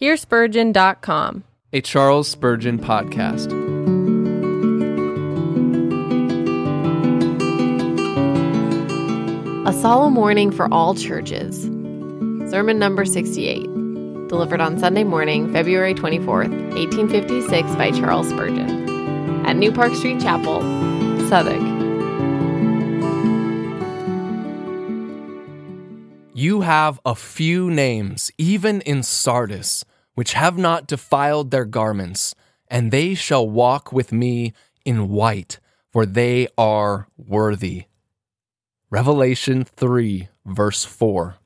HearSpurgeon.com. a Charles Spurgeon podcast. A solemn warning for all churches. Sermon number 68. Delivered on Sunday morning, February 24th, 1856, by Charles Spurgeon. At New Park Street Chapel, Southwark. You have a few names, even in Sardis, which have not defiled their garments, and they shall walk with me in white, for they are worthy. Revelation 3, verse 4.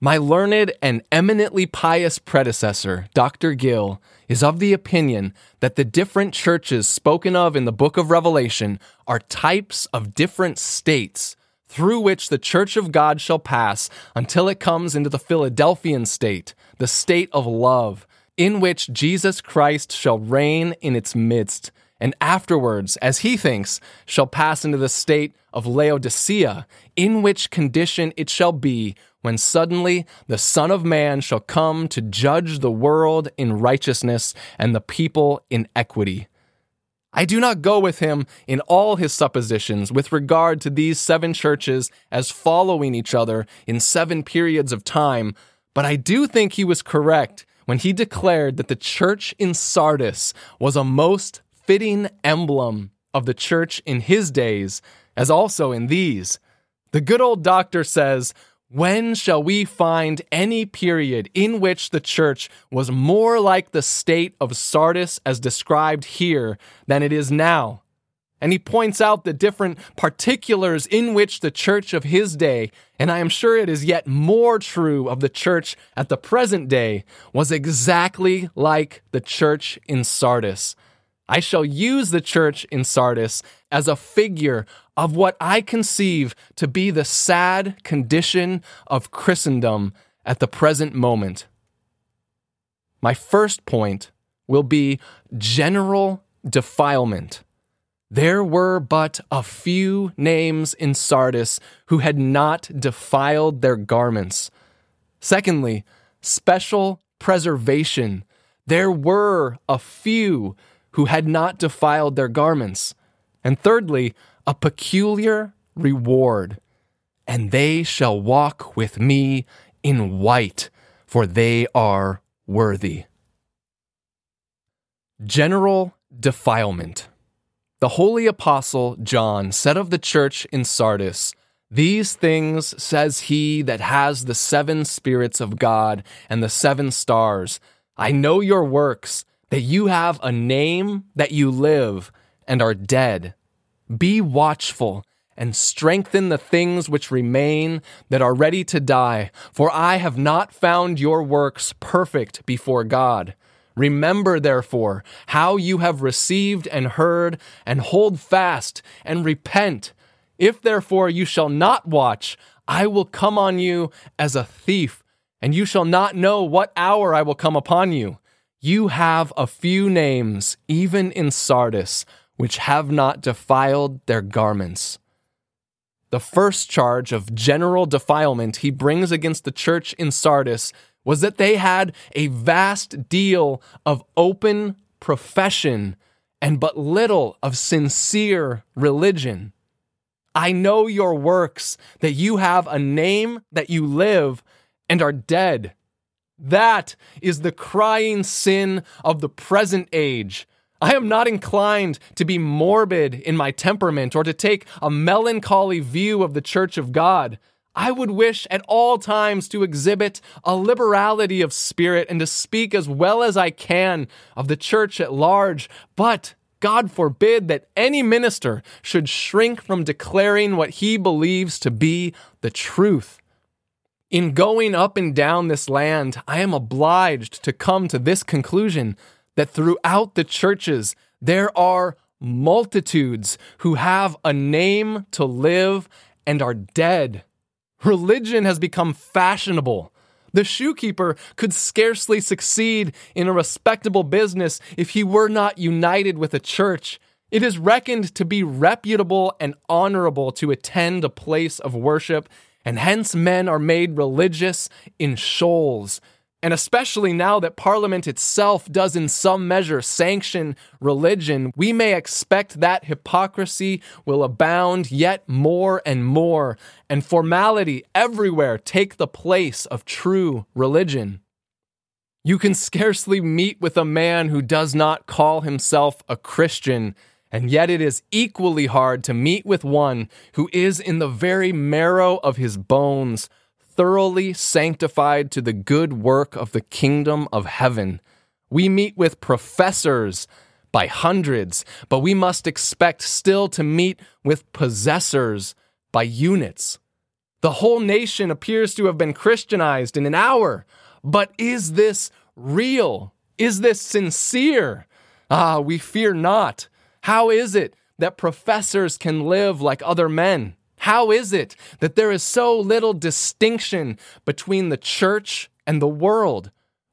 My learned and eminently pious predecessor, Dr. Gill, is of the opinion that the different churches spoken of in the book of Revelation are types of different states through which the church of God shall pass until it comes into the Philadelphian state, the state of love, in which Jesus Christ shall reign in its midst, and afterwards, as he thinks, shall pass into the state of Laodicea, in which condition it shall be when suddenly the Son of Man shall come to judge the world in righteousness and the people in equity. I do not go with him in all his suppositions with regard to these seven churches as following each other in seven periods of time, but I do think he was correct when he declared that the church in Sardis was a most fitting emblem of the church in his days, as also in these. The good old doctor says, when shall we find any period in which the church was more like the state of Sardis as described here than it is now? And he points out the different particulars in which the church of his day, and I am sure it is yet more true of the church at the present day, was exactly like the church in Sardis. I shall use the church in Sardis as a figure of what I conceive to be the sad condition of Christendom at the present moment. My first point will be general defilement. There were but a few names in Sardis who had not defiled their garments. Secondly, special preservation. There were a few who had not defiled their garments. And thirdly, a peculiar reward. And they shall walk with me in white, for they are worthy. General defilement. The holy apostle John said of the church in Sardis, These things says he that has the seven spirits of God and the seven stars. I know your works, that you have a name, that you live, and are dead. Be watchful and strengthen the things which remain that are ready to die, for I have not found your works perfect before God. Remember, therefore, how you have received and heard, and hold fast and repent. If therefore you shall not watch, I will come on you as a thief, and you shall not know what hour I will come upon you. You have a few names, even in Sardis, which have not defiled their garments. The first charge of general defilement he brings against the church in Sardis was that they had a vast deal of open profession and but little of sincere religion. I know your works, that you have a name, that you live, and are dead. That is the crying sin of the present age. I am not inclined to be morbid in my temperament or to take a melancholy view of the Church of God. I would wish at all times to exhibit a liberality of spirit and to speak as well as I can of the church at large, but God forbid that any minister should shrink from declaring what he believes to be the truth. In going up and down this land, I am obliged to come to this conclusion that throughout the churches there are multitudes who have a name to live and are dead. Religion has become fashionable. The shoekeeper could scarcely succeed in a respectable business if he were not united with a church. It is reckoned to be reputable and honorable to attend a place of worship, and hence men are made religious in shoals. And especially now that Parliament itself does, in some measure, sanction religion, we may expect that hypocrisy will abound yet more and more, and formality everywhere take the place of true religion. You can scarcely meet with a man who does not call himself a Christian, and yet it is equally hard to meet with one who is in the very marrow of his bones thoroughly sanctified to the good work of the kingdom of heaven. We meet with professors by hundreds, but we must expect still to meet with possessors by units. The whole nation appears to have been Christianized in an hour. But is this real? Is this sincere? Ah, we fear not. How is it that professors can live like other men? How is it that there is so little distinction between the church and the world?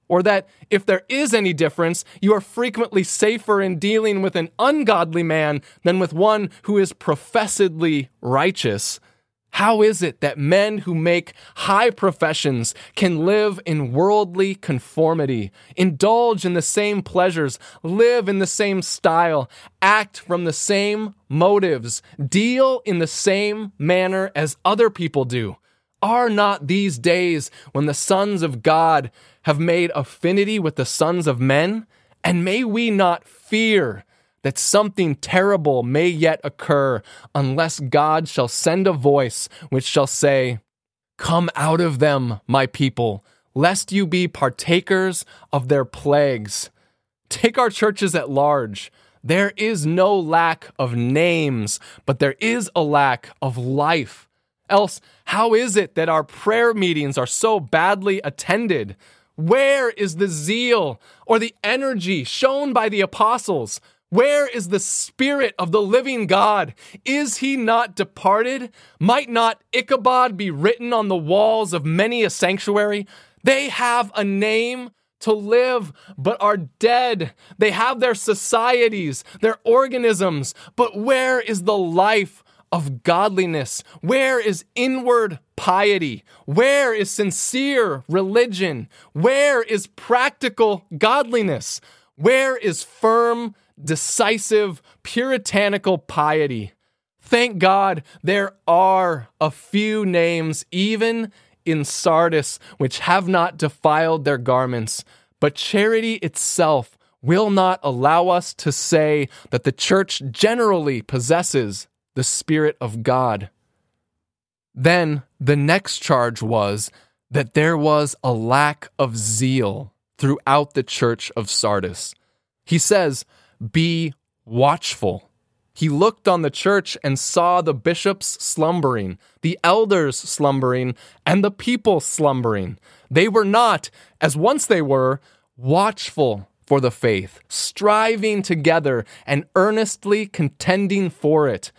Or that if there is any difference, you are frequently safer in dealing with an ungodly man than with one who is professedly righteous? How is it that men who make high professions can live in worldly conformity, indulge in the same pleasures, live in the same style, act from the same motives, deal in the same manner as other people do? Are not these days when the sons of God have made affinity with the sons of men? And may we not fear that something terrible may yet occur unless God shall send a voice which shall say, Come out of them, my people, lest you be partakers of their plagues. Take our churches at large. There is no lack of names, but there is a lack of life. Else, how is it that our prayer meetings are so badly attended? Where is the zeal or the energy shown by the apostles? Where is the Spirit of the living God? Is he not departed? Might not Ichabod be written on the walls of many a sanctuary? They have a name to live, but are dead. They have their societies, their organisms, but where is the life of godliness? Where is inward piety? Where is sincere religion? Where is practical godliness? Where is firm decisive, puritanical piety. Thank God there are a few names, even in Sardis, which have not defiled their garments, but charity itself will not allow us to say that the church generally possesses the Spirit of God. Then the next charge was that there was a lack of zeal throughout the church of Sardis. He says, be watchful. He looked on the church and saw the bishops slumbering, the elders slumbering, and the people slumbering. They were not, as once they were, watchful for the faith, striving together and earnestly contending for it,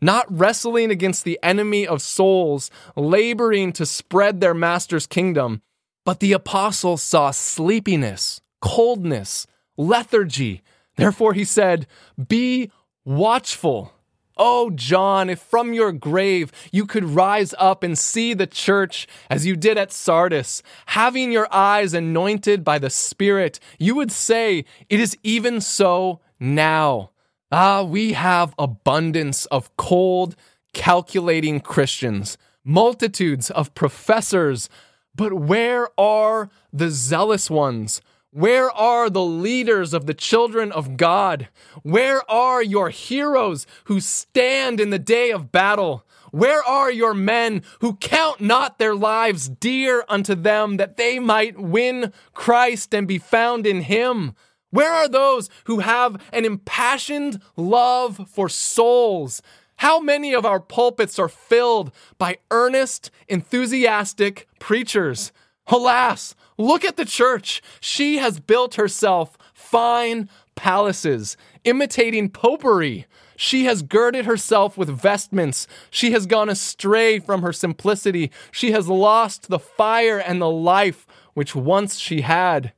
not wrestling against the enemy of souls, laboring to spread their master's kingdom. But the apostles saw sleepiness, coldness, lethargy, Therefore, he said, Be watchful. Oh, John, if from your grave you could rise up and see the church as you did at Sardis, having your eyes anointed by the Spirit, you would say, It is even so now. Ah, we have abundance of cold, calculating Christians, multitudes of professors, but where are the zealous ones? Where are the leaders of the children of God? Where are your heroes who stand in the day of battle? Where are your men who count not their lives dear unto them that they might win Christ and be found in him? Where are those who have an impassioned love for souls? How many of our pulpits are filled by earnest, enthusiastic preachers? Alas, Look at the church. She has built herself fine palaces, imitating popery. She has girded herself with vestments. She has gone astray from her simplicity. She has lost the fire and the life which once she had.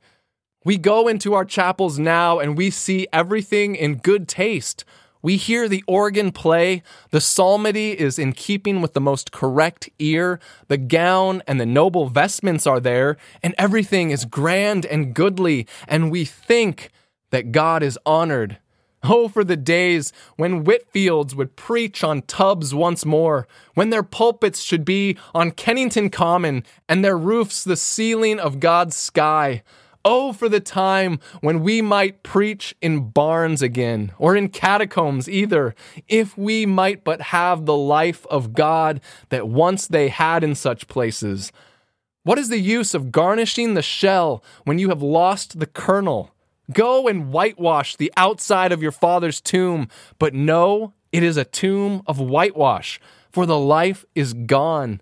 We go into our chapels now and we see everything in good taste. We hear the organ play, the psalmody is in keeping with the most correct ear, the gown and the noble vestments are there, and everything is grand and goodly, and we think that God is honored. Oh, for the days when Whitefields would preach on tubs once more, when their pulpits should be on Kennington Common and their roofs the ceiling of God's sky. Oh, for the time when we might preach in barns again, or in catacombs either, if we might but have the life of God that once they had in such places. What is the use of garnishing the shell when you have lost the kernel? Go and whitewash the outside of your father's tomb, but know it is a tomb of whitewash, for the life is gone.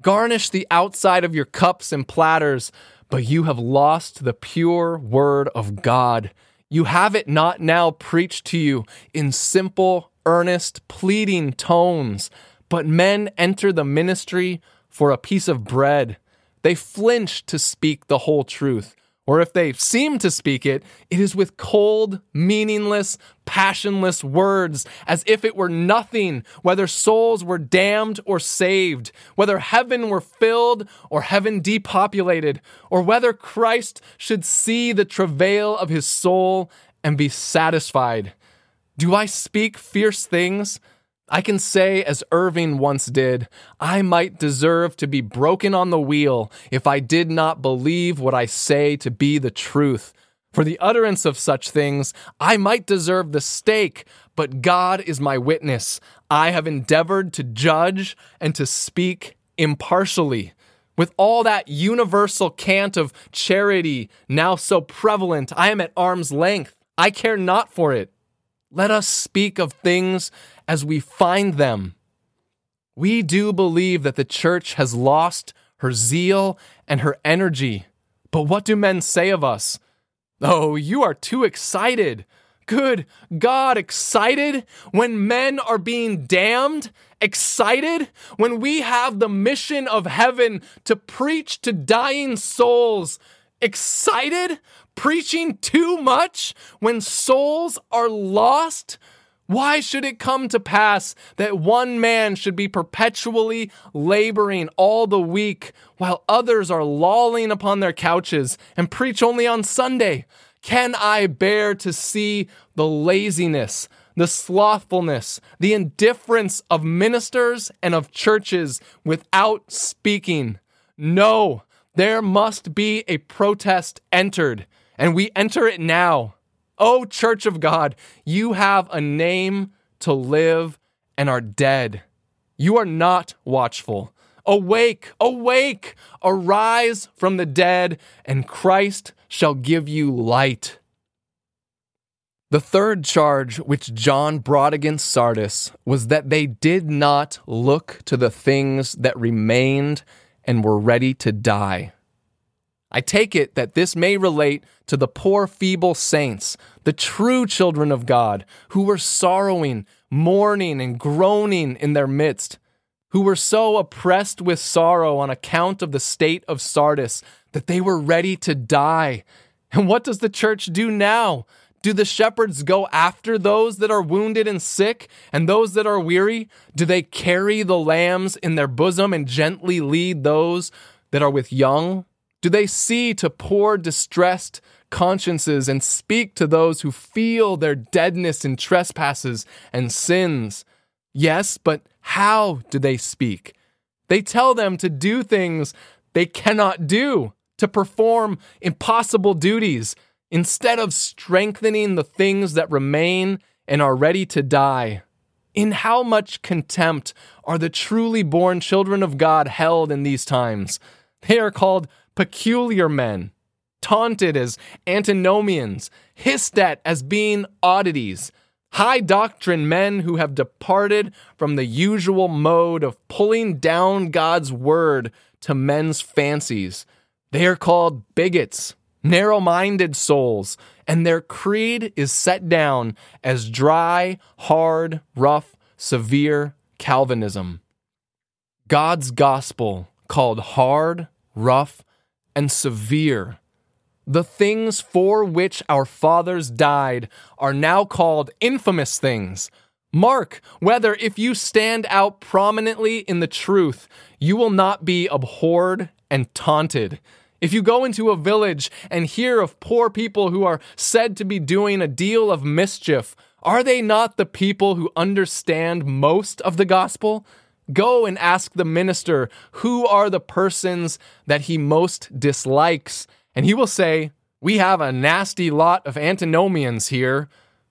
Garnish the outside of your cups and platters, but you have lost the pure word of God. You have it not now preached to you in simple, earnest, pleading tones, but men enter the ministry for a piece of bread. They flinch to speak the whole truth or if they seem to speak it, it is with cold, meaningless, passionless words, as if it were nothing, whether souls were damned or saved, whether heaven were filled or heaven depopulated, or whether Christ should see the travail of his soul and be satisfied. Do I speak fierce things? I can say, as Irving once did, I might deserve to be broken on the wheel if I did not believe what I say to be the truth. For the utterance of such things, I might deserve the stake, but God is my witness. I have endeavored to judge and to speak impartially. With all that universal cant of charity now so prevalent, I am at arm's length. I care not for it. Let us speak of things as we find them. We do believe that the church has lost her zeal and her energy. But what do men say of us? Oh, you are too excited. Good God, excited when men are being damned? Excited when we have the mission of heaven to preach to dying souls? Excited preaching too much when souls are lost? Why should it come to pass that one man should be perpetually laboring all the week while others are lolling upon their couches and preach only on Sunday? Can I bear to see the laziness, the slothfulness, the indifference of ministers and of churches without speaking? No, there must be a protest entered, and we enter it now. Oh, Church of God, you have a name to live and are dead. You are not watchful. Awake, awake, arise from the dead, and Christ shall give you light. The third charge which John brought against Sardis was that they did not look to the things that remained and were ready to die. I take it that this may relate to the poor, feeble saints, the true children of God, who were sorrowing, mourning, and groaning in their midst, who were so oppressed with sorrow on account of the state of Sardis that they were ready to die. And what does the church do now? Do the shepherds go after those that are wounded and sick and those that are weary? Do they carry the lambs in their bosom and gently lead those that are with young? Do they see to poor, distressed consciences and speak to those who feel their deadness in trespasses and sins? Yes, but how do they speak? They tell them to do things they cannot do, to perform impossible duties, instead of strengthening the things that remain and are ready to die. In how much contempt are the truly born children of God held in these times? They are called peculiar men, taunted as antinomians, hissed at as being oddities, high doctrine men who have departed from the usual mode of pulling down God's word to men's fancies. They are called bigots, narrow minded souls, and their creed is set down as dry, hard, rough, severe Calvinism. God's gospel, called hard, rough, and severe The things for which our fathers died are now called infamous things. Mark whether, if you stand out prominently in the truth, you will not be abhorred and taunted. If you go into a village and hear of poor people who are said to be doing a deal of mischief, are they not the people who understand most of the gospel? Go and ask the minister who are the persons that he most dislikes, and he will say, We have a nasty lot of antinomians here.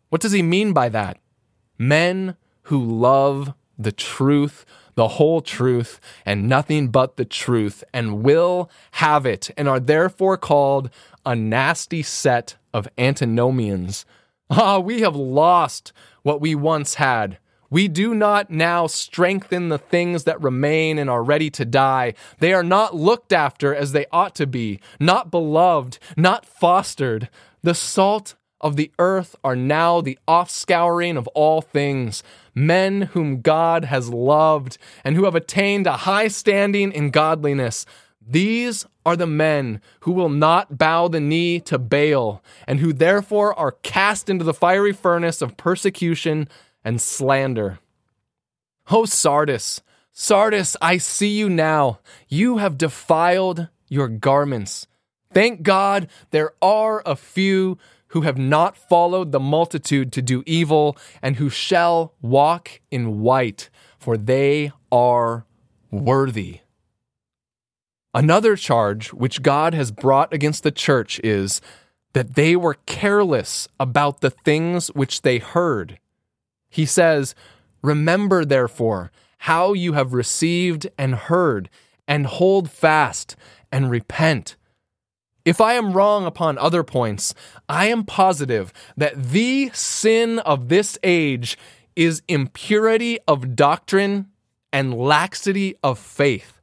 What does he mean by that? Men who love the truth, the whole truth, and nothing but the truth, and will have it, and are therefore called a nasty set of antinomians. Ah, we have lost what we once had. We do not now strengthen the things that remain and are ready to die. They are not looked after as they ought to be, not beloved, not fostered. The salt of the earth are now the offscouring of all things. Men whom God has loved and who have attained a high standing in godliness. These are the men who will not bow the knee to Baal, and who therefore are cast into the fiery furnace of persecution and slander. O Sardis, Sardis, I see you now. You have defiled your garments. Thank God there are a few who have not followed the multitude to do evil, and who shall walk in white, for they are worthy. Another charge which God has brought against the church is that they were careless about the things which they heard. He says, Remember, therefore, how you have received and heard, and hold fast and repent. If I am wrong upon other points, I am positive that the sin of this age is impurity of doctrine and laxity of faith.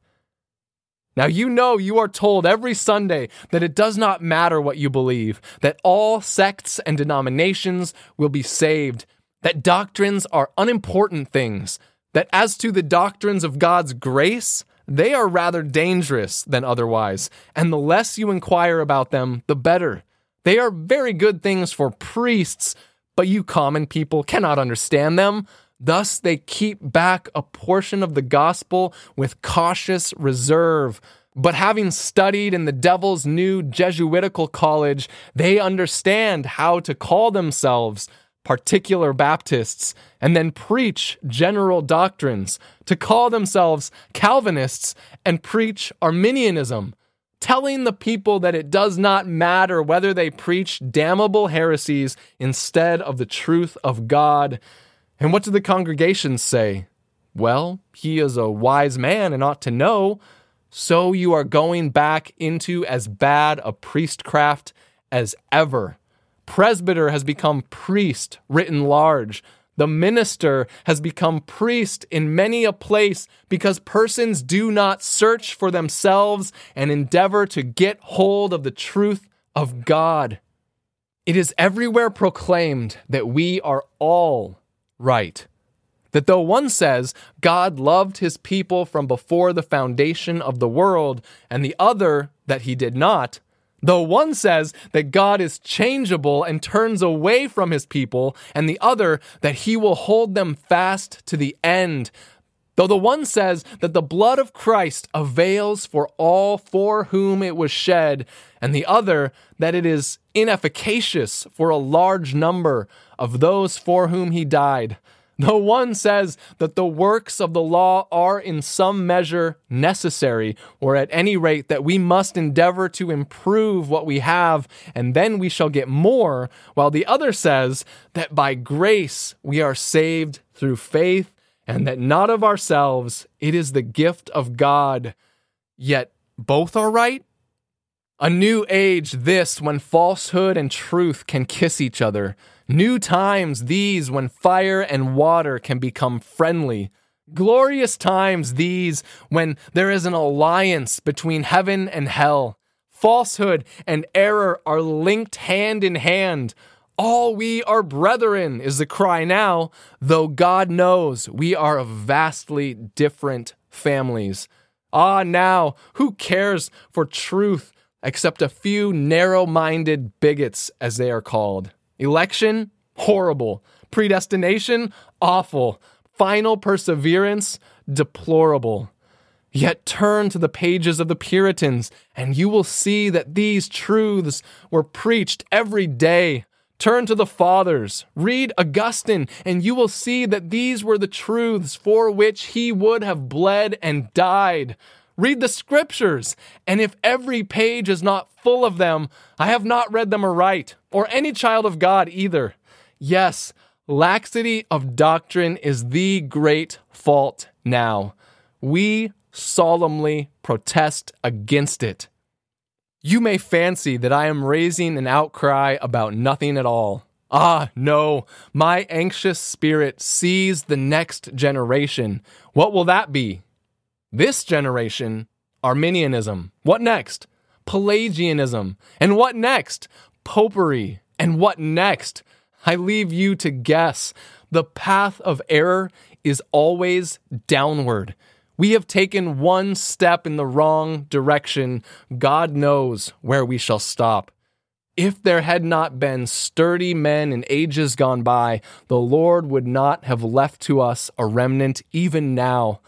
Now, you know you are told every Sunday that it does not matter what you believe, that all sects and denominations will be saved, that doctrines are unimportant things, that as to the doctrines of God's grace, they are rather dangerous than otherwise, and the less you inquire about them, the better. They are very good things for priests, but you common people cannot understand them. Thus, they keep back a portion of the gospel with cautious reserve. But having studied in the devil's new Jesuitical college, they understand how to call themselves particular Baptists, and then preach general doctrines, to call themselves Calvinists and preach Arminianism, telling the people that it does not matter whether they preach damnable heresies instead of the truth of God. And what do the congregations say? Well, he is a wise man and ought to know. So you are going back into as bad a priestcraft as ever. Presbyter has become priest written large. The minister has become priest in many a place because persons do not search for themselves and endeavor to get hold of the truth of God. It is everywhere proclaimed that we are all right. That though one says God loved his people from before the foundation of the world, and the other that he did not, Though one says that God is changeable and turns away from his people, and the other that he will hold them fast to the end. Though the one says that the blood of Christ avails for all for whom it was shed, and the other that it is inefficacious for a large number of those for whom he died. The one says that the works of the law are in some measure necessary, or at any rate that we must endeavor to improve what we have, and then we shall get more, while the other says that by grace we are saved through faith, and that not of ourselves, it is the gift of God. Yet both are right? A new age, this, when falsehood and truth can kiss each other. New times, these, when fire and water can become friendly. Glorious times, these, when there is an alliance between heaven and hell. Falsehood and error are linked hand in hand. All we are brethren is the cry now, though God knows we are of vastly different families. Ah, now, who cares for truth except a few narrow minded bigots, as they are called. Election? Horrible. Predestination? Awful. Final perseverance? Deplorable. Yet turn to the pages of the Puritans, and you will see that these truths were preached every day. Turn to the Fathers, read Augustine, and you will see that these were the truths for which he would have bled and died. Read the Scriptures, and if every page is not full of them, I have not read them aright, or any child of God either. Yes, laxity of doctrine is the great fault now. We solemnly protest against it. You may fancy that I am raising an outcry about nothing at all. Ah, no, my anxious spirit sees the next generation. What will that be? This generation, Arminianism. What next? Pelagianism. And what next? Popery. And what next? I leave you to guess. The path of error is always downward. We have taken one step in the wrong direction. God knows where we shall stop. If there had not been sturdy men in ages gone by, the Lord would not have left to us a remnant even now.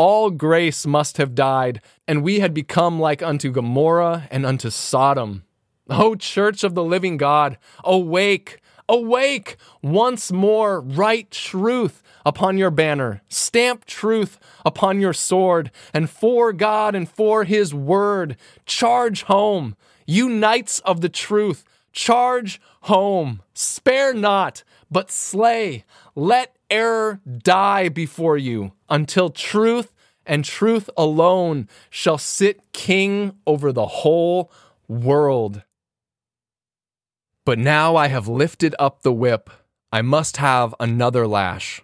All grace must have died, and we had become like unto Gomorrah and unto Sodom. O church of the living God, awake, awake! Once more, write truth upon your banner, stamp truth upon your sword, and for God and for his word, charge home. You knights of the truth, charge home. Spare not, but slay. Let error die before you until truth and truth alone shall sit king over the whole world. But now I have lifted up the whip, I must have another lash.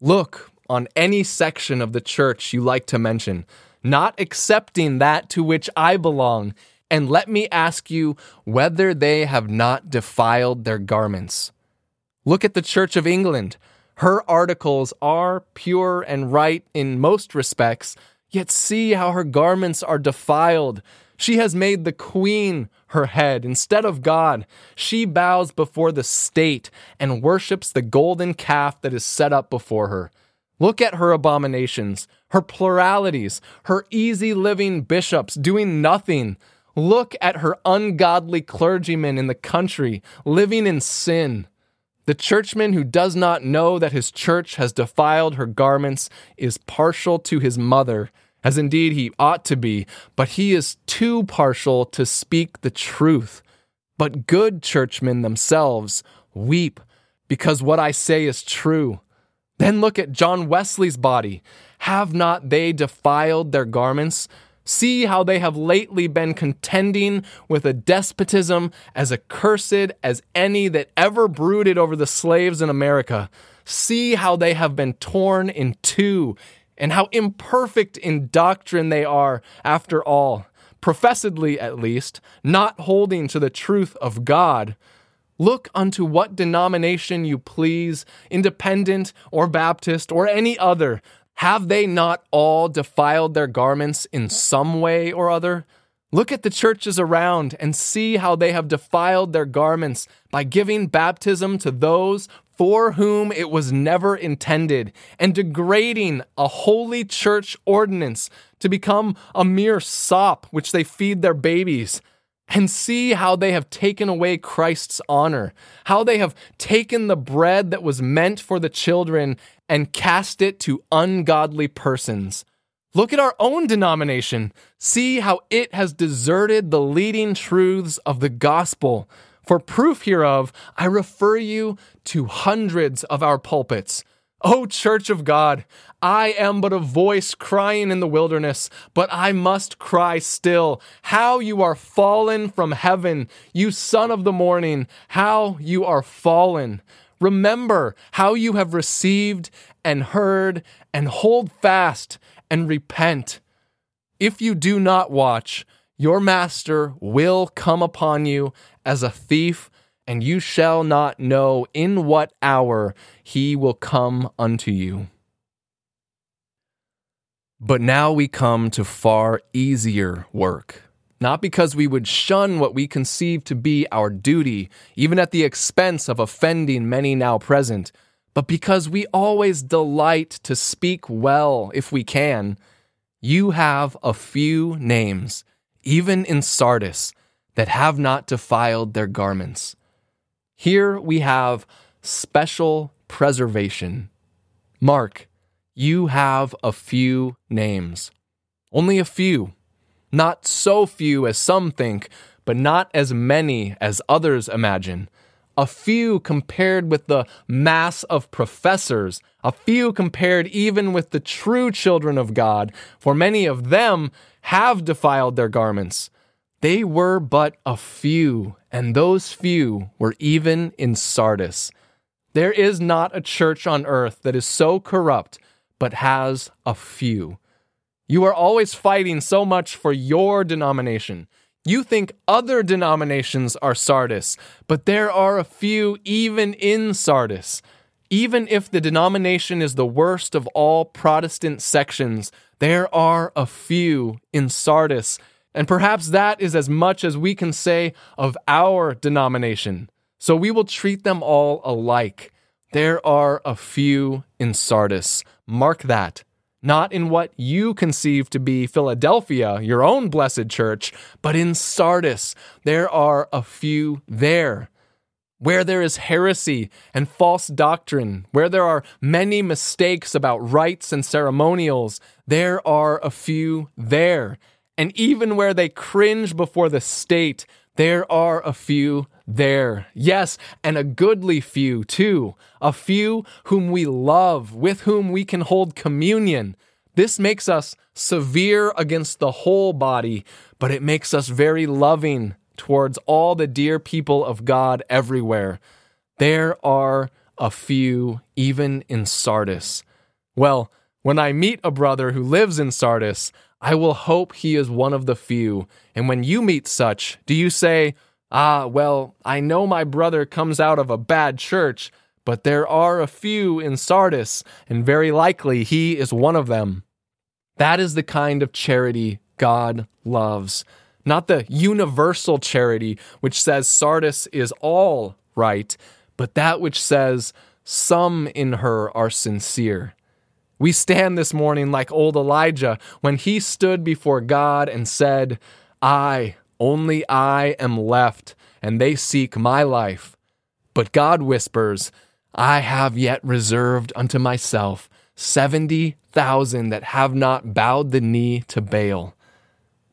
Look on any section of the church you like to mention, not accepting that to which I belong, and let me ask you whether they have not defiled their garments. Look at the Church of England. Her articles are pure and right in most respects, yet see how her garments are defiled. She has made the queen her head instead of God. She bows before the state and worships the golden calf that is set up before her. Look at her abominations, her pluralities, her easy living bishops doing nothing. Look at her ungodly clergymen in the country living in sin. The churchman who does not know that his church has defiled her garments is partial to his mother as indeed he ought to be, but he is too partial to speak the truth. But good churchmen themselves weep because what I say is true. Then look at John Wesley's body. Have not they defiled their garments? See how they have lately been contending with a despotism as accursed as any that ever brooded over the slaves in America. See how they have been torn in two and how imperfect in doctrine they are, after all, professedly at least, not holding to the truth of God. Look unto what denomination you please, independent or Baptist or any other. Have they not all defiled their garments in some way or other? Look at the churches around and see how they have defiled their garments by giving baptism to those for whom it was never intended, and degrading a holy church ordinance to become a mere sop which they feed their babies. And see how they have taken away Christ's honor, how they have taken the bread that was meant for the children and cast it to ungodly persons. Look at our own denomination. See how it has deserted the leading truths of the gospel for proof hereof, I refer you to hundreds of our pulpits. O Church of God, I am but a voice crying in the wilderness, but I must cry still. How you are fallen from heaven, you son of the morning, how you are fallen. Remember how you have received and heard, and hold fast and repent. If you do not watch, your master will come upon you as a thief, and you shall not know in what hour he will come unto you. But now we come to far easier work not because we would shun what we conceive to be our duty, even at the expense of offending many now present, but because we always delight to speak well if we can. You have a few names, even in Sardis, that have not defiled their garments. Here we have special preservation. Mark, you have a few names. Only a few. Not so few as some think, but not as many as others imagine. A few compared with the mass of professors, a few compared even with the true children of God, for many of them have defiled their garments. They were but a few, and those few were even in Sardis. There is not a church on earth that is so corrupt, but has a few. You are always fighting so much for your denomination. You think other denominations are Sardis, but there are a few even in Sardis. Even if the denomination is the worst of all Protestant sections, there are a few in Sardis. And perhaps that is as much as we can say of our denomination. So we will treat them all alike. There are a few in Sardis. Mark that not in what you conceive to be Philadelphia, your own blessed church, but in Sardis. There are a few there. Where there is heresy and false doctrine, where there are many mistakes about rites and ceremonials, there are a few there. And even where they cringe before the state, there are a few there. Yes, and a goodly few too. A few whom we love, with whom we can hold communion. This makes us severe against the whole body, but it makes us very loving towards all the dear people of God everywhere. There are a few, even in Sardis. Well, when I meet a brother who lives in Sardis, I will hope he is one of the few. And when you meet such, do you say, Ah, well, I know my brother comes out of a bad church, but there are a few in Sardis, and very likely he is one of them. That is the kind of charity God loves. Not the universal charity which says Sardis is all right, but that which says some in her are sincere. We stand this morning like old Elijah when he stood before God and said, I, only I am left, and they seek my life. But God whispers, I have yet reserved unto myself 70,000 that have not bowed the knee to Baal.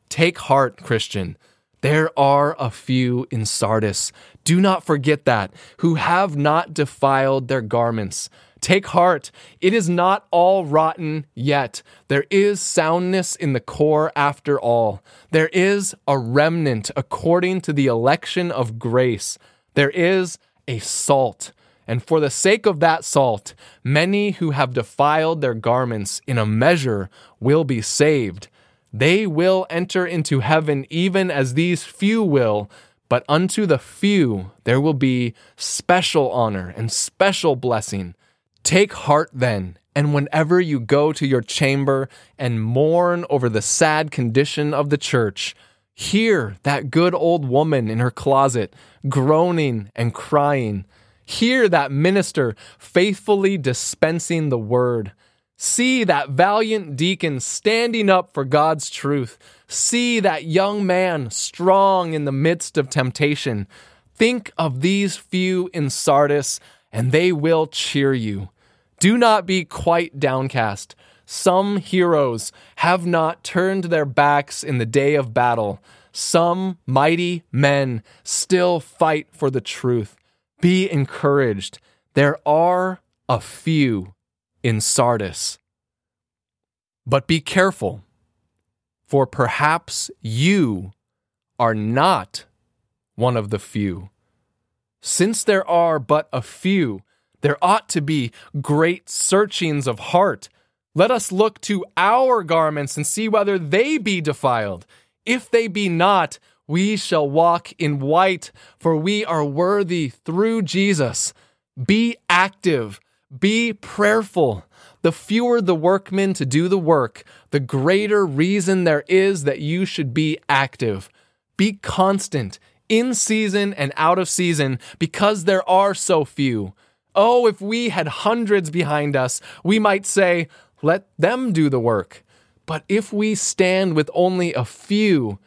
Take heart, Christian. There are a few in Sardis. Do not forget that, who have not defiled their garments. Take heart. It is not all rotten yet. There is soundness in the core after all. There is a remnant according to the election of grace. There is a salt. And for the sake of that salt, many who have defiled their garments in a measure will be saved. They will enter into heaven even as these few will, but unto the few there will be special honor and special blessing. Take heart then, and whenever you go to your chamber and mourn over the sad condition of the church, hear that good old woman in her closet groaning and crying. Hear that minister faithfully dispensing the word. See that valiant deacon standing up for God's truth. See that young man strong in the midst of temptation. Think of these few in Sardis, and they will cheer you. Do not be quite downcast. Some heroes have not turned their backs in the day of battle. Some mighty men still fight for the truth. Be encouraged. There are a few in Sardis. But be careful, for perhaps you are not one of the few. Since there are but a few, there ought to be great searchings of heart. Let us look to our garments and see whether they be defiled. If they be not, we shall walk in white, for we are worthy through Jesus. Be active, be prayerful. the fewer the workmen to do the work, the greater reason there is that you should be active. Be constant, in season and out of season, because there are so few. Oh, if we had hundreds behind us, we might say, let them do the work. But if we stand with only a few,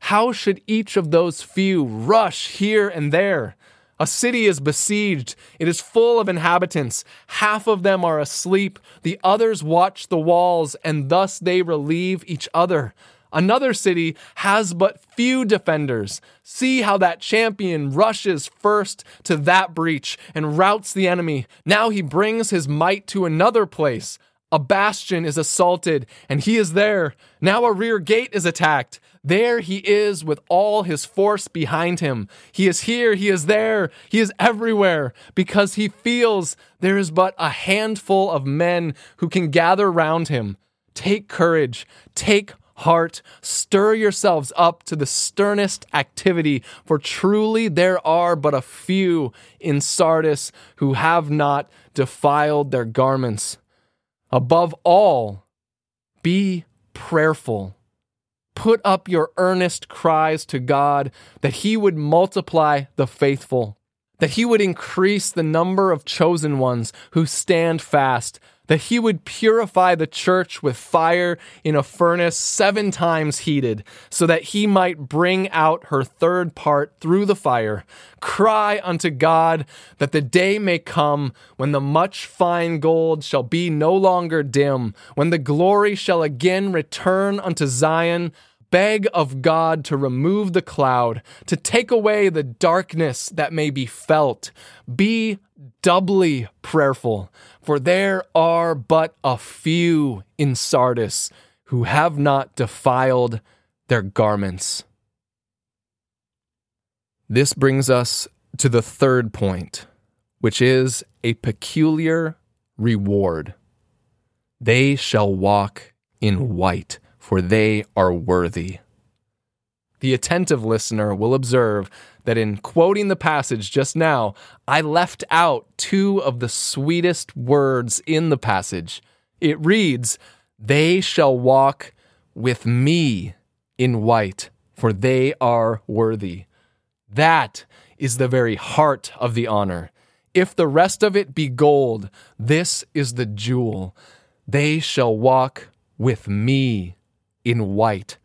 how should each of those few rush here and there? A city is besieged. It is full of inhabitants. Half of them are asleep. The others watch the walls, and thus they relieve each other. Another city has but few defenders. See how that champion rushes first to that breach and routs the enemy. Now he brings his might to another place. A bastion is assaulted, and he is there. Now a rear gate is attacked. There he is with all his force behind him. He is here, he is there, he is everywhere, because he feels there is but a handful of men who can gather round him. Take courage, take heart, stir yourselves up to the sternest activity, for truly there are but a few in Sardis who have not defiled their garments. Above all, be prayerful put up your earnest cries to God that He would multiply the faithful, that He would increase the number of chosen ones who stand fast, that he would purify the church with fire in a furnace seven times heated, so that he might bring out her third part through the fire. Cry unto God that the day may come when the much fine gold shall be no longer dim, when the glory shall again return unto Zion beg of God to remove the cloud, to take away the darkness that may be felt. Be doubly prayerful, for there are but a few in Sardis who have not defiled their garments. This brings us to the third point, which is a peculiar reward. They shall walk in white for they are worthy. The attentive listener will observe that in quoting the passage just now, I left out two of the sweetest words in the passage. It reads, They shall walk with me in white, for they are worthy. That is the very heart of the honor. If the rest of it be gold, this is the jewel. They shall walk with me in white.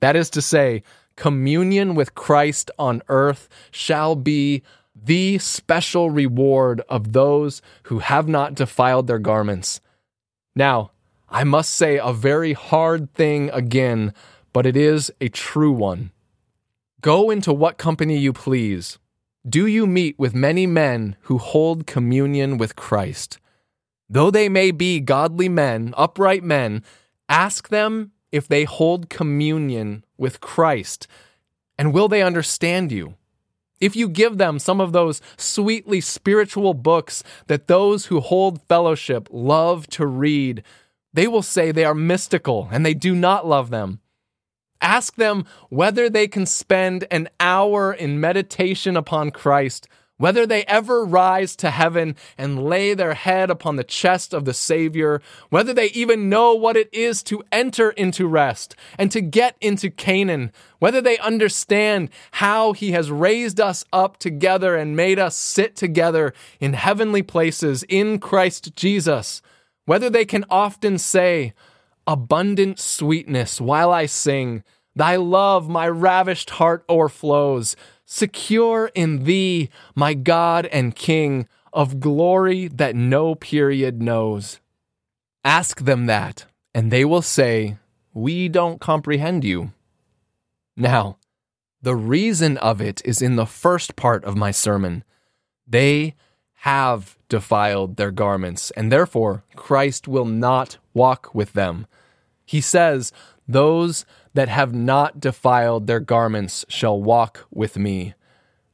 That is to say, communion with Christ on earth shall be the special reward of those who have not defiled their garments. Now, I must say a very hard thing again, but it is a true one. Go into what company you please. Do you meet with many men who hold communion with Christ? Though they may be godly men, upright men, ask them if they hold communion with Christ? And will they understand you? If you give them some of those sweetly spiritual books that those who hold fellowship love to read, they will say they are mystical and they do not love them. Ask them whether they can spend an hour in meditation upon Christ whether they ever rise to heaven and lay their head upon the chest of the Savior, whether they even know what it is to enter into rest and to get into Canaan, whether they understand how He has raised us up together and made us sit together in heavenly places in Christ Jesus, whether they can often say, Abundant sweetness while I sing, Thy love my ravished heart o'erflows secure in thee, my God and King, of glory that no period knows. Ask them that, and they will say, We don't comprehend you. Now, the reason of it is in the first part of my sermon. They have defiled their garments, and therefore Christ will not walk with them. He says, Those that have not defiled their garments shall walk with me.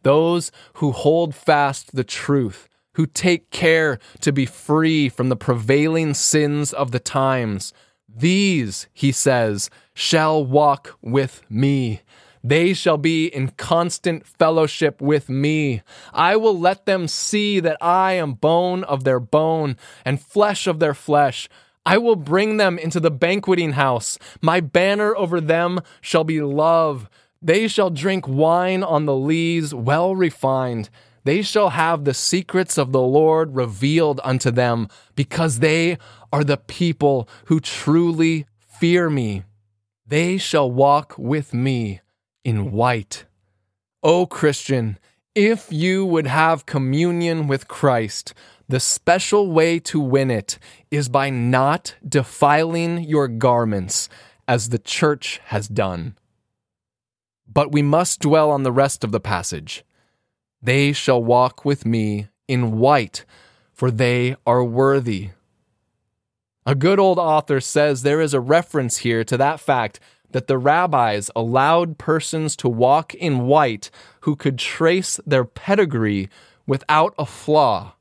Those who hold fast the truth, who take care to be free from the prevailing sins of the times, these, he says, shall walk with me. They shall be in constant fellowship with me. I will let them see that I am bone of their bone and flesh of their flesh. I will bring them into the banqueting house. My banner over them shall be love. They shall drink wine on the lees, well refined. They shall have the secrets of the Lord revealed unto them, because they are the people who truly fear me. They shall walk with me in white. O Christian, if you would have communion with Christ, the special way to win it is by not defiling your garments as the church has done. But we must dwell on the rest of the passage. They shall walk with me in white, for they are worthy. A good old author says there is a reference here to that fact that the rabbis allowed persons to walk in white who could trace their pedigree without a flaw.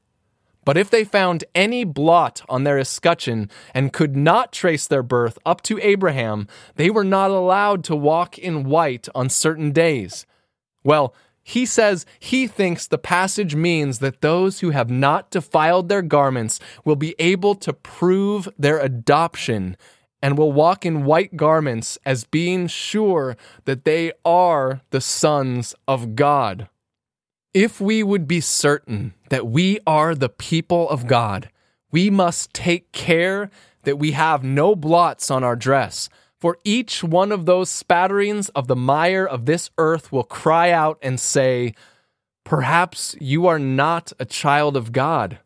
But if they found any blot on their escutcheon and could not trace their birth up to Abraham, they were not allowed to walk in white on certain days. Well, he says he thinks the passage means that those who have not defiled their garments will be able to prove their adoption and will walk in white garments as being sure that they are the sons of God. If we would be certain that we are the people of God, we must take care that we have no blots on our dress. For each one of those spatterings of the mire of this earth will cry out and say, Perhaps you are not a child of God.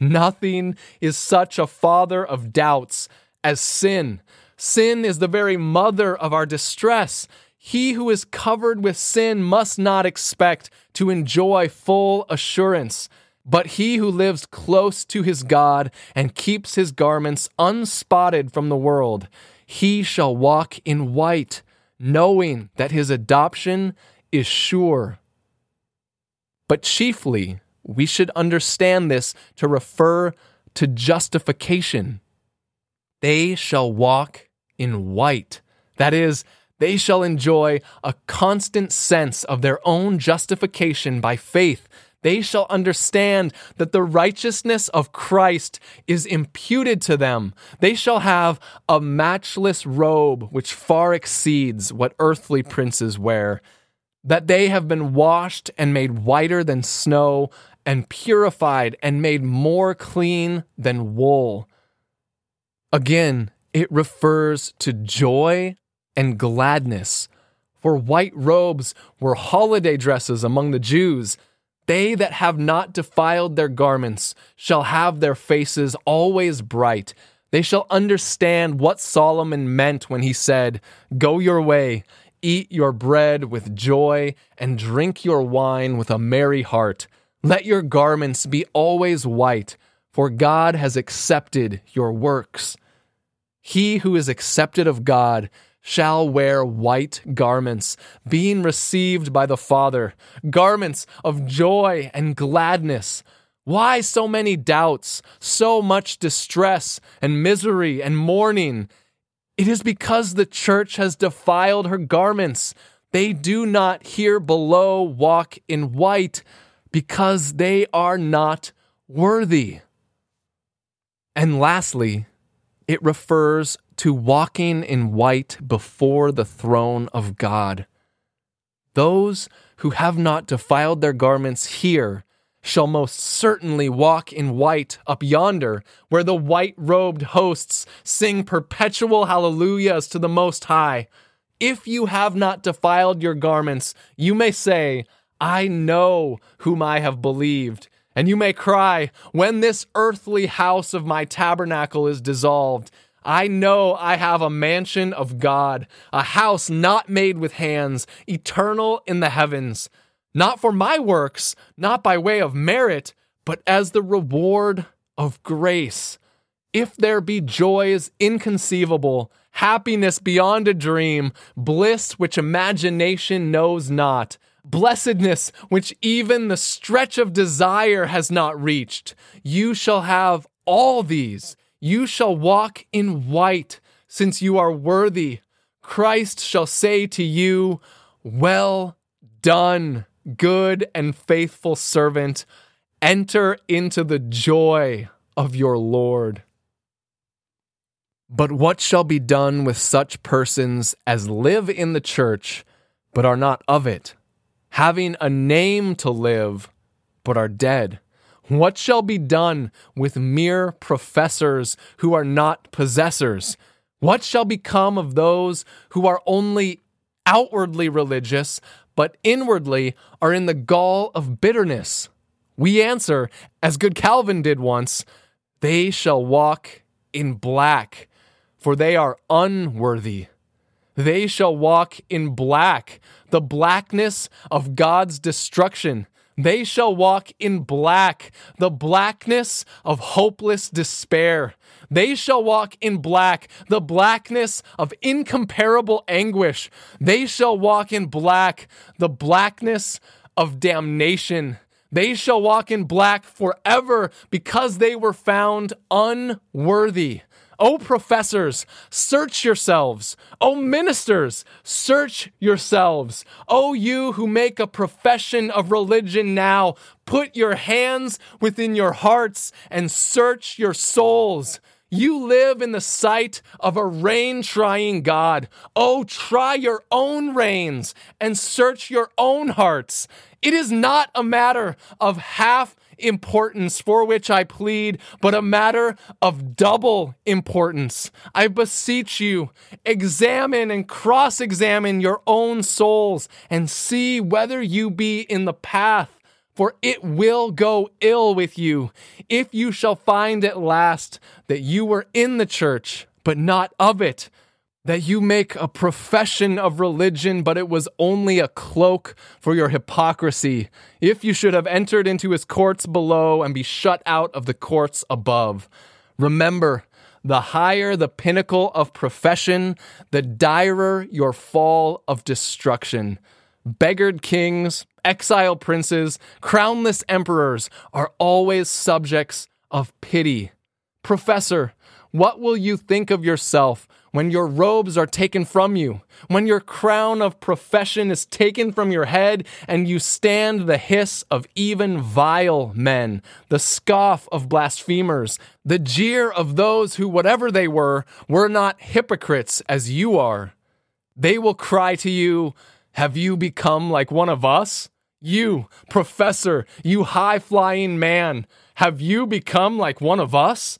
Nothing is such a father of doubts as sin. Sin is the very mother of our distress. He who is covered with sin must not expect to enjoy full assurance. But he who lives close to his God and keeps his garments unspotted from the world, he shall walk in white, knowing that his adoption is sure. But chiefly, we should understand this to refer to justification. They shall walk in white. That is, they shall enjoy a constant sense of their own justification by faith. They shall understand that the righteousness of Christ is imputed to them. They shall have a matchless robe which far exceeds what earthly princes wear. That they have been washed and made whiter than snow, and purified and made more clean than wool. Again, it refers to joy and gladness. For white robes were holiday dresses among the Jews. They that have not defiled their garments shall have their faces always bright. They shall understand what Solomon meant when he said, Go your way, eat your bread with joy, and drink your wine with a merry heart. Let your garments be always white, for God has accepted your works. He who is accepted of God shall wear white garments, being received by the Father, garments of joy and gladness. Why so many doubts, so much distress and misery and mourning? It is because the church has defiled her garments. They do not here below walk in white because they are not worthy. And lastly, it refers to walking in white before the throne of God. Those who have not defiled their garments here shall most certainly walk in white up yonder, where the white robed hosts sing perpetual hallelujahs to the Most High. If you have not defiled your garments, you may say, I know whom I have believed. And you may cry, When this earthly house of my tabernacle is dissolved, I know I have a mansion of God, a house not made with hands, eternal in the heavens, not for my works, not by way of merit, but as the reward of grace. If there be joys inconceivable, happiness beyond a dream, bliss which imagination knows not, blessedness which even the stretch of desire has not reached, you shall have all these you shall walk in white, since you are worthy. Christ shall say to you, Well done, good and faithful servant. Enter into the joy of your Lord. But what shall be done with such persons as live in the church, but are not of it, having a name to live, but are dead? What shall be done with mere professors who are not possessors? What shall become of those who are only outwardly religious, but inwardly are in the gall of bitterness? We answer, as good Calvin did once, they shall walk in black for they are unworthy. They shall walk in black, the blackness of God's destruction. They shall walk in black, the blackness of hopeless despair. They shall walk in black, the blackness of incomparable anguish. They shall walk in black, the blackness of damnation. They shall walk in black forever because they were found unworthy. O professors, search yourselves. O ministers, search yourselves. O you who make a profession of religion now, put your hands within your hearts and search your souls. You live in the sight of a rein trying God. Oh, try your own reins and search your own hearts. It is not a matter of half importance for which I plead, but a matter of double importance. I beseech you, examine and cross examine your own souls and see whether you be in the path for it will go ill with you if you shall find at last that you were in the church, but not of it that you make a profession of religion, but it was only a cloak for your hypocrisy, if you should have entered into his courts below and be shut out of the courts above. Remember, the higher the pinnacle of profession, the direr your fall of destruction. Beggared kings, exiled princes, crownless emperors are always subjects of pity. Professor, what will you think of yourself when your robes are taken from you, when your crown of profession is taken from your head, and you stand the hiss of even vile men, the scoff of blasphemers, the jeer of those who, whatever they were, were not hypocrites as you are? They will cry to you, Have you become like one of us? You, professor, you high flying man, have you become like one of us?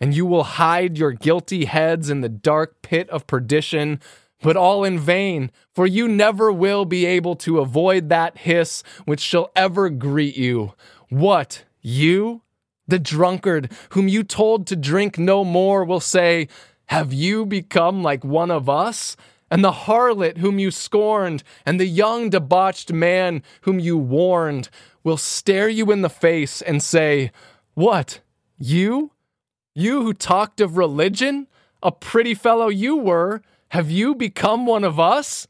And you will hide your guilty heads in the dark pit of perdition, but all in vain, for you never will be able to avoid that hiss which shall ever greet you. What, you? The drunkard, whom you told to drink no more, will say, Have you become like one of us? And the harlot whom you scorned, and the young debauched man whom you warned, will stare you in the face and say, What, you? You who talked of religion, a pretty fellow you were, have you become one of us?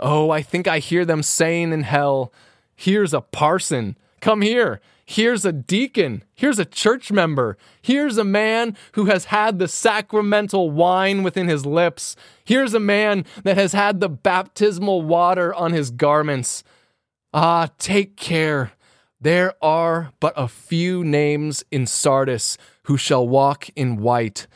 Oh, I think I hear them saying in hell, Here's a parson. Come here. Here's a deacon. Here's a church member. Here's a man who has had the sacramental wine within his lips. Here's a man that has had the baptismal water on his garments. Ah, take care. There are but a few names in Sardis who shall walk in white.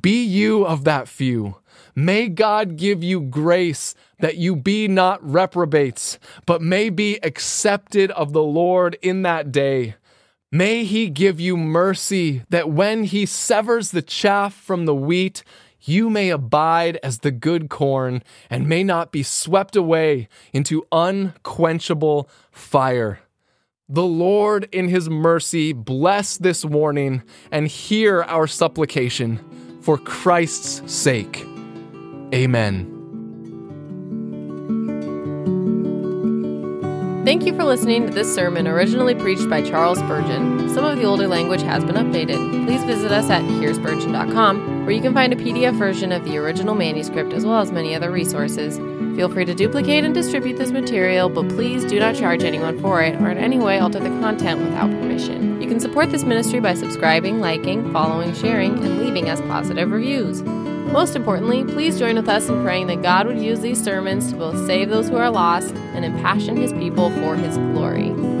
Be you of that few. May God give you grace that you be not reprobates, but may be accepted of the Lord in that day. May he give you mercy that when he severs the chaff from the wheat, you may abide as the good corn and may not be swept away into unquenchable fire. The Lord, in His mercy, bless this warning and hear our supplication for Christ's sake. Amen. Thank you for listening to this sermon originally preached by Charles Spurgeon. Some of the older language has been updated. Please visit us at hearspurgeon.com, where you can find a PDF version of the original manuscript as well as many other resources. Feel free to duplicate and distribute this material, but please do not charge anyone for it or in any way alter the content without permission. You can support this ministry by subscribing, liking, following, sharing, and leaving us positive reviews. Most importantly, please join with us in praying that God would use these sermons to both save those who are lost and impassion his people for his glory.